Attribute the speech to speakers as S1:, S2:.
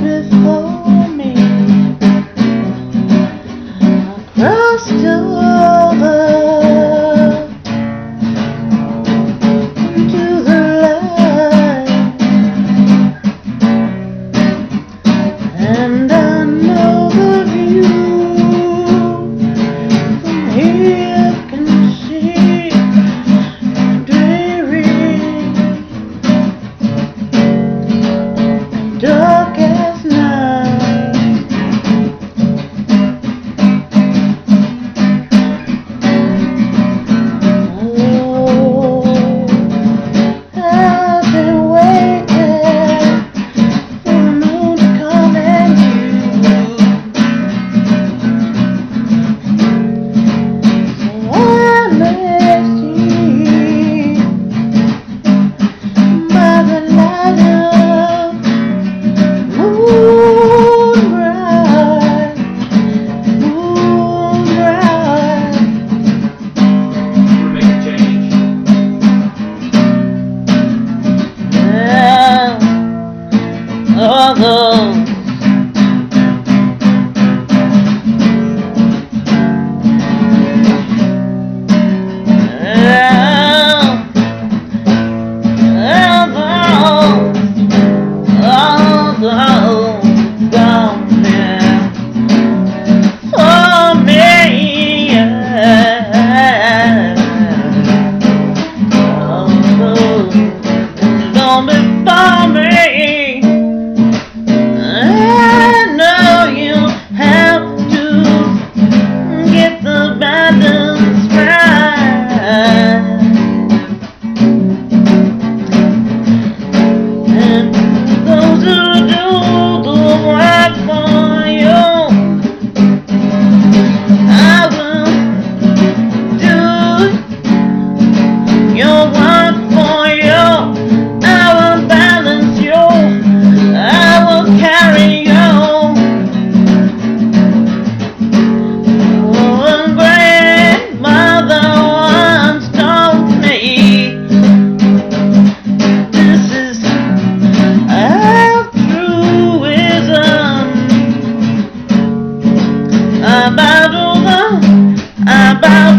S1: wonderful. Struggles. Those who do about